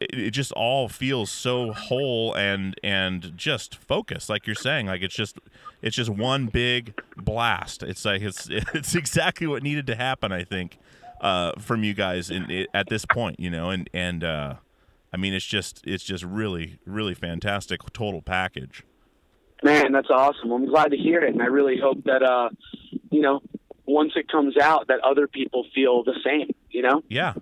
it, it just all feels so whole and and just focused, like you're saying. Like it's just it's just one big blast. It's like it's it's exactly what needed to happen, I think, uh, from you guys in at this point, you know, and and uh, I mean it's just it's just really really fantastic total package. Man, that's awesome. I'm glad to hear it, and I really hope that uh, you know, once it comes out, that other people feel the same. You know? Yeah.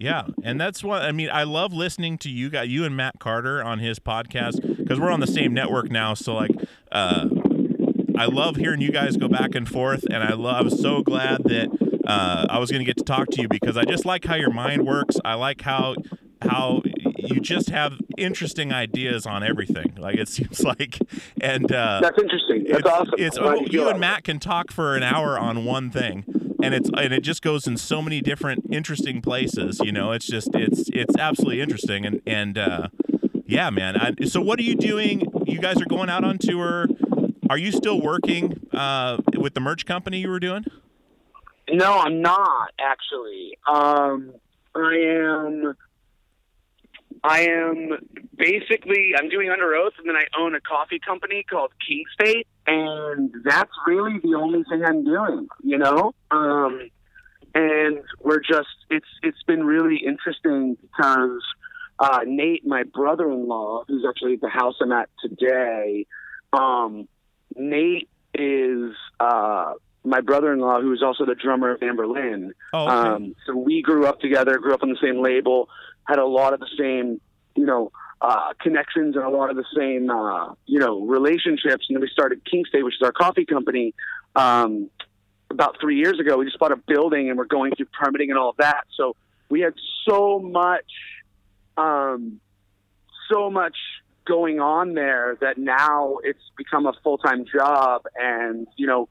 Yeah, and that's what I mean. I love listening to you guys, you and Matt Carter on his podcast because we're on the same network now. So like, uh, I love hearing you guys go back and forth, and I love. I was so glad that uh, I was going to get to talk to you because I just like how your mind works. I like how how you just have interesting ideas on everything. Like it seems like, and uh, That's interesting. That's it's, awesome. It's oh, you and. Matt can talk for an hour on one thing, and it's and it just goes in so many different interesting places. You know, it's just it's it's absolutely interesting, and and uh, yeah, man. I, so what are you doing? You guys are going out on tour. Are you still working uh, with the merch company you were doing? No, I'm not actually. Um, I am. I am basically I'm doing Underoath, and then I own a coffee company called King State, and that's really the only thing I'm doing. You know, um, and we're just it's it's been really interesting because uh, Nate, my brother-in-law, who's actually at the house I'm at today, um, Nate is uh, my brother-in-law, who is also the drummer of Anberlin. Oh, okay. Um, so we grew up together, grew up on the same label, had a lot of the same, you know, uh, connections and a lot of the same, uh, you know, relationships. And then we started King State, which is our coffee company, um, about three years ago. We just bought a building and we're going through permitting and all of that. So we had so much, um, so much going on there that now it's become a full time job. And you know,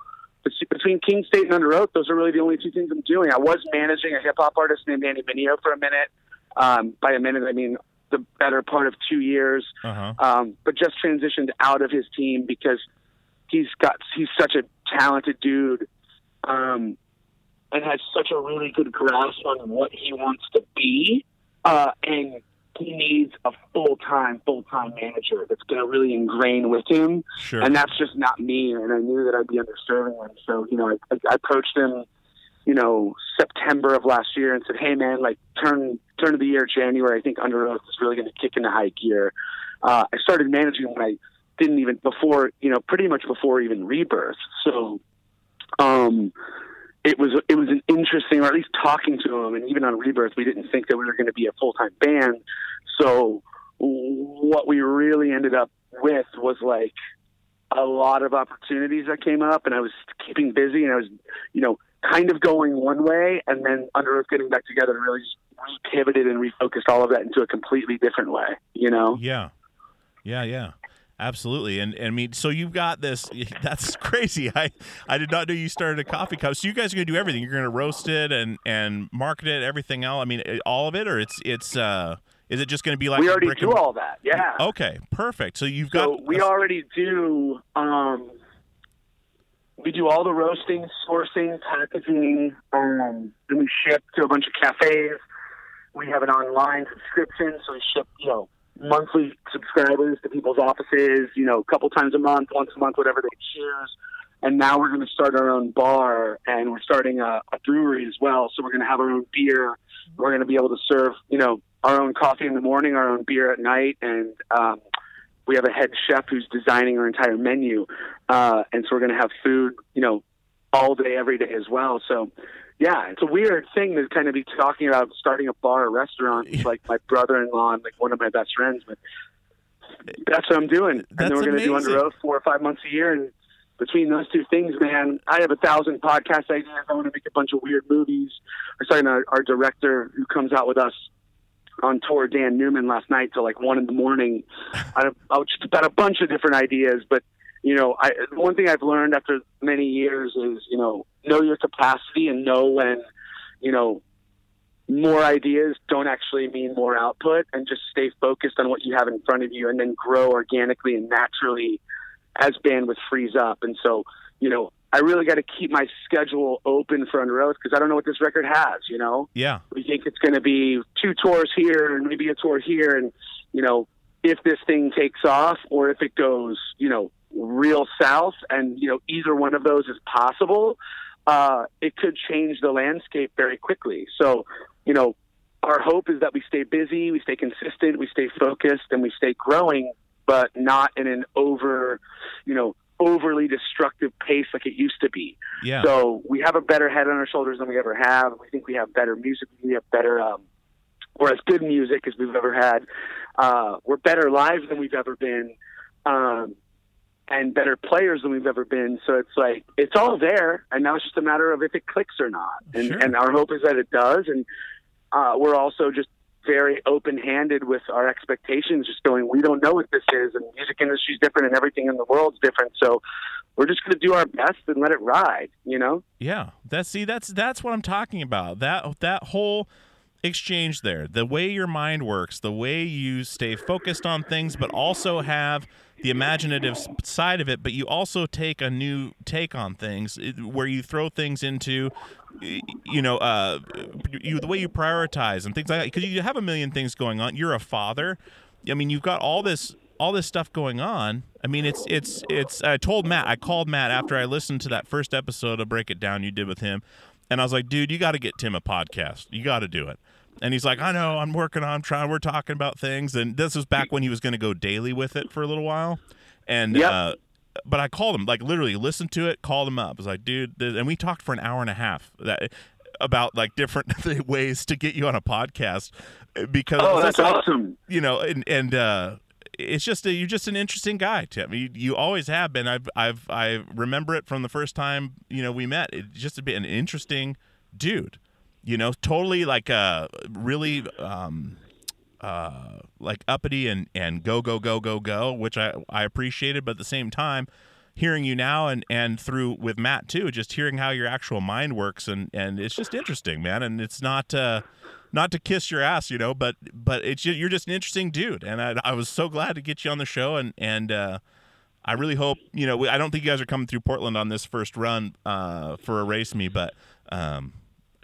between King State and Underoath, those are really the only two things I'm doing. I was managing a hip hop artist named Andy Mineo for a minute. Um, by a minute, I mean the better part of two years. Uh huh. Um, but just transitioned out of his team because he's got he's such a talented dude. Um, and has such a really good grasp on what he wants to be, uh, and he needs a full time, full time manager that's going to really ingrain with him. Sure. And that's just not me. And I knew that I'd be underserving him. So, you know, I, I, I approached him, you know, September of last year and said, Hey man, like turn, turn of the year, January, I think Underoath is really going to kick into high gear. Uh, I started managing when I didn't even before, you know, pretty much before even rebirth. So, um, it was it was an interesting, or at least talking to him, and even on Rebirth, we didn't think that we were going to be a full time band. So what we really ended up with was like a lot of opportunities that came up, and I was keeping busy, and I was, you know, kind of going one way, and then Underoath getting back together and really just pivoted and refocused all of that into a completely different way. You know? Yeah, yeah, yeah. Absolutely, and, and I mean, so you've got this. That's crazy. I I did not know you started a coffee cup. So you guys are gonna do everything. You're gonna roast it and and market it, everything else. I mean, eh, all of it, or it's it's. uh Is it just gonna be like we already do and- all that. Yeah. Okay, perfect. So you've So got we already do. Um, we do all the roasting, sourcing, packaging, um, and we ship to a bunch of cafes. We have an online subscription, so we ship, you know, monthly subscribers to people's offices. You know, a couple times a month, once a month, whatever they choose. And now we're going to start our own bar, and we're starting a, a brewery as well. So we're going to have our own beer. We're going to be able to serve, you know, our own coffee in the morning, our own beer at night, and um, we have a head chef who's designing our entire menu, uh, and so we're going to have food, you know, all day, every day as well. So, yeah, it's a weird thing to kind of be talking about starting a bar or restaurant. It's like my brother-in-law and like one of my best friends, but that's what I'm doing. and That's then we're going to do Underoath four or five months a year, and between those two things, man, I have a thousand podcast ideas. I want to make a bunch of weird movies. I was talking to our, our director who comes out with us on tour, Dan Newman, last night till like one in the morning. I, I was just about a bunch of different ideas, but you know, I one thing I've learned after many years is you know know your capacity and know when you know more ideas don't actually mean more output, and just stay focused on what you have in front of you, and then grow organically and naturally as bandwidth frees up. And so, you know, I really got to keep my schedule open for Underoath because I don't know what this record has. You know, yeah, we think it's going to be two tours here and maybe a tour here, and you know, if this thing takes off or if it goes, you know, real south, and you know, either one of those is possible. Uh, it could change the landscape very quickly. So, you know, our hope is that we stay busy, we stay consistent, we stay focused, and we stay growing, but not in an over, you know, overly destructive pace like it used to be. yeah. So we have a better head on our shoulders than we ever have. We think we have better music. We have better, um, or as good music as we've ever had. Uh, we're better live than we've ever been, um, and better players than we've ever been. So it's like it's all there, and now it's just a matter of if it clicks or not. And, Sure. and our hope is that it does. And uh, we're also just very open-handed with our expectations. Just going, we don't know what this is, and the music industry's different, and everything in the world's different. So we're just going to do our best and let it ride. You know. Yeah, that's see, that's that's what I'm talking about. That that whole exchange there, the way your mind works, the way you stay focused on things, but also have the imaginative side of it, but you also take a new take on things where you throw things into you know uh you the way you prioritize and things like that because you have a million things going on. You're a father. I mean you've got all this all this stuff going on. I mean it's it's it's i told matt i called matt after i listened to that first episode of break it down you did with him and i was like dude you got to get tim a podcast. You got to do it and he's like i know i'm working on I'm trying we're talking about things and this was back when he was going to go daily with it for a little while and Yep. uh but I called him, like literally listened to it, called him up. I was like, dude, and we talked for an hour and a half that about like different ways to get you on a podcast uh, because Oh, it's that's also- awesome. you know, and and uh, it's just a, you're just an interesting guy, Tim. You, you always have been. I've I've I remember it from the first time you know we met. It just been an interesting dude. You know, totally like uh really um uh like uppity and and go go go go go, which I I appreciated, but at the same time. Hearing you now and and through with Matt too, just hearing how your actual mind works and and it's just interesting, man. And it's not uh, not to kiss your ass, you know, but but it's ju- you're just an interesting dude, and I, I was so glad to get you on the show, and and uh, I really hope you know. I don't think you guys are coming through Portland on this first run uh, for Erase Me, but um,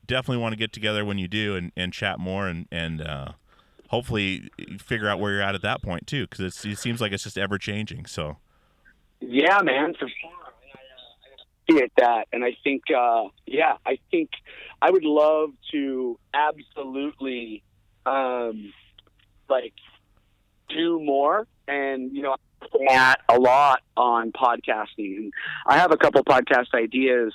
definitely want to get together when you do and, and chat more and and uh, hopefully figure out where you're at at that point too, because it seems like it's just ever changing. So Yeah, man, for sure. I, uh, appreciate that, and I think, uh, yeah, I think I would love to absolutely, um, like, do more. And you know, Matt a lot on podcasting, I have a couple podcast ideas.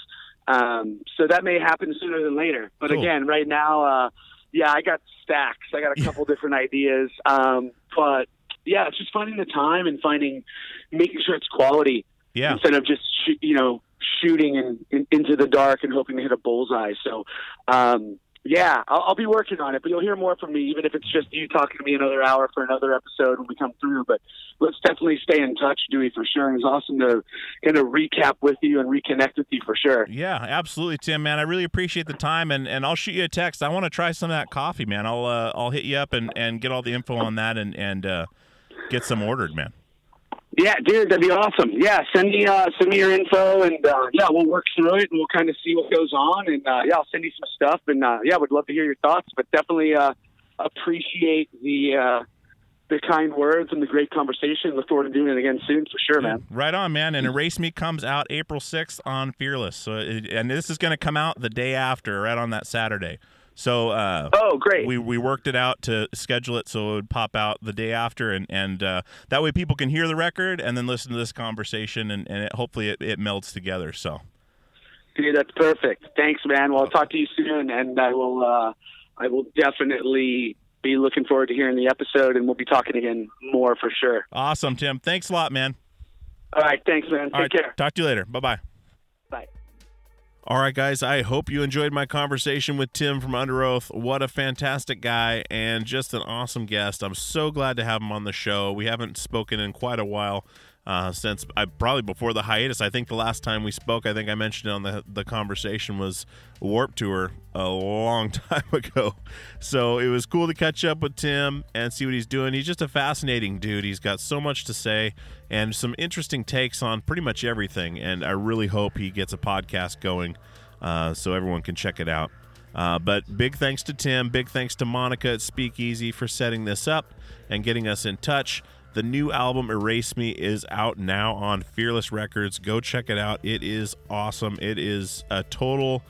Um, so that may happen sooner than later. But Cool. again, right now, uh, yeah, I got stacks. I got a couple different ideas. Um, but yeah, it's just finding the time and finding, making sure it's quality yeah, instead of just you know shooting in, in, into the dark and hoping to hit a bullseye. So, um, yeah, I'll, I'll be working on it, but you'll hear more from me, even if it's just you talking to me another hour for another episode when we come through. But let's definitely stay in touch, Dewey, for sure. It's awesome to kind of recap with you and reconnect with you for sure. yeah, absolutely, Tim. Man, I really appreciate the time, and, and I'll shoot you a text. I want to try some of that coffee, man. I'll uh, I'll hit you up and, and get all the info on that and and uh, get some ordered, man. Yeah, dude, that'd be awesome. Yeah, send me uh, send me your info, and uh, yeah, we'll work through it, and we'll kind of see what goes on, and uh, yeah, I'll send you some stuff, and uh, yeah, would love to hear your thoughts, but definitely uh, appreciate the uh, the kind words and the great conversation. Look forward to doing it again soon for sure, man. Right on, man. And Erase Me comes out April 6th on Fearless. So, it, and this is going to come out the day after, right on that Saturday. So, uh, Oh, great. we we worked it out to schedule it so it would pop out the day after, and and uh, that way people can hear the record and then listen to this conversation, and and it, hopefully it, it melds together. So, Dude, that's perfect. Thanks, man. Well, I'll talk to you soon, and I will uh, I will definitely be looking forward to hearing the episode, and we'll be talking again more for sure. awesome, Tim. Thanks a lot, man. All right, thanks, man. Take All right, care. talk to you later. Bye. Bye. All right, guys, I hope you enjoyed my conversation with Tim from Underoath. What a fantastic guy and just an awesome guest. I'm so glad to have him on the show. We haven't spoken in quite a while. Uh, since I probably before the hiatus, I think the last time we spoke, I think I mentioned on the the conversation was Warped Tour a long time ago. So it was cool to catch up with Tim and see what he's doing. He's just a fascinating dude. He's got so much to say and some interesting takes on pretty much everything. And I really hope he gets a podcast going uh, so everyone can check it out. Uh, but big thanks to Tim. Big thanks to Monica at Speakeasy for setting this up and getting us in touch. The new album Erase Me is out now on Fearless Records. Go check it out. It is awesome. It is a total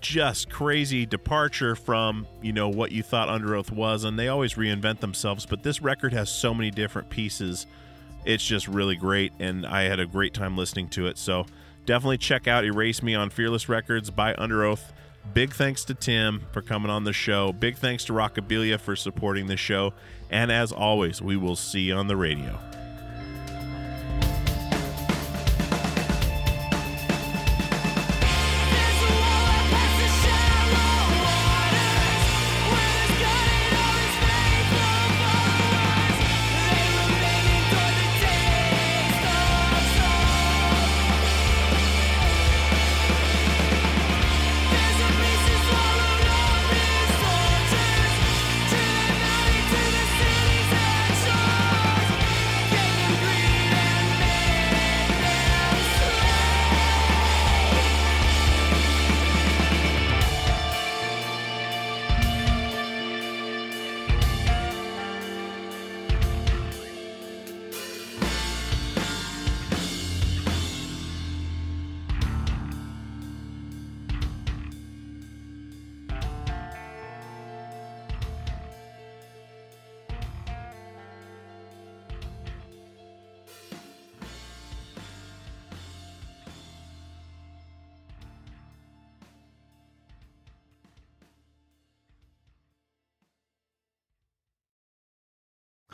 just crazy departure from you know what you thought Underoath was, and they always reinvent themselves. But this record has so many different pieces. It's just really great, and I had a great time listening to it. So definitely check out Erase Me on Fearless Records by Underoath. Big thanks to Tim for coming on the show. Big thanks to Rockabilia for supporting the show. And as always, we will see you on the radio.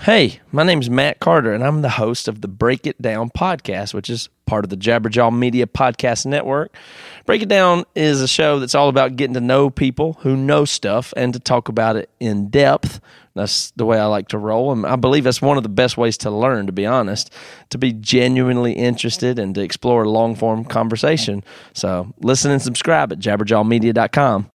Hey, my name's Matt Carter, and I'm the host of the Break It Down podcast, which is part of the Jabberjaw Media Podcast Network. Break It Down is a show that's all about getting to know people who know stuff and to talk about it in depth. That's the way I like to roll, and I believe that's one of the best ways to learn, to be honest, to be genuinely interested and to explore long form conversation. So listen and subscribe at jabberjawmedia.com.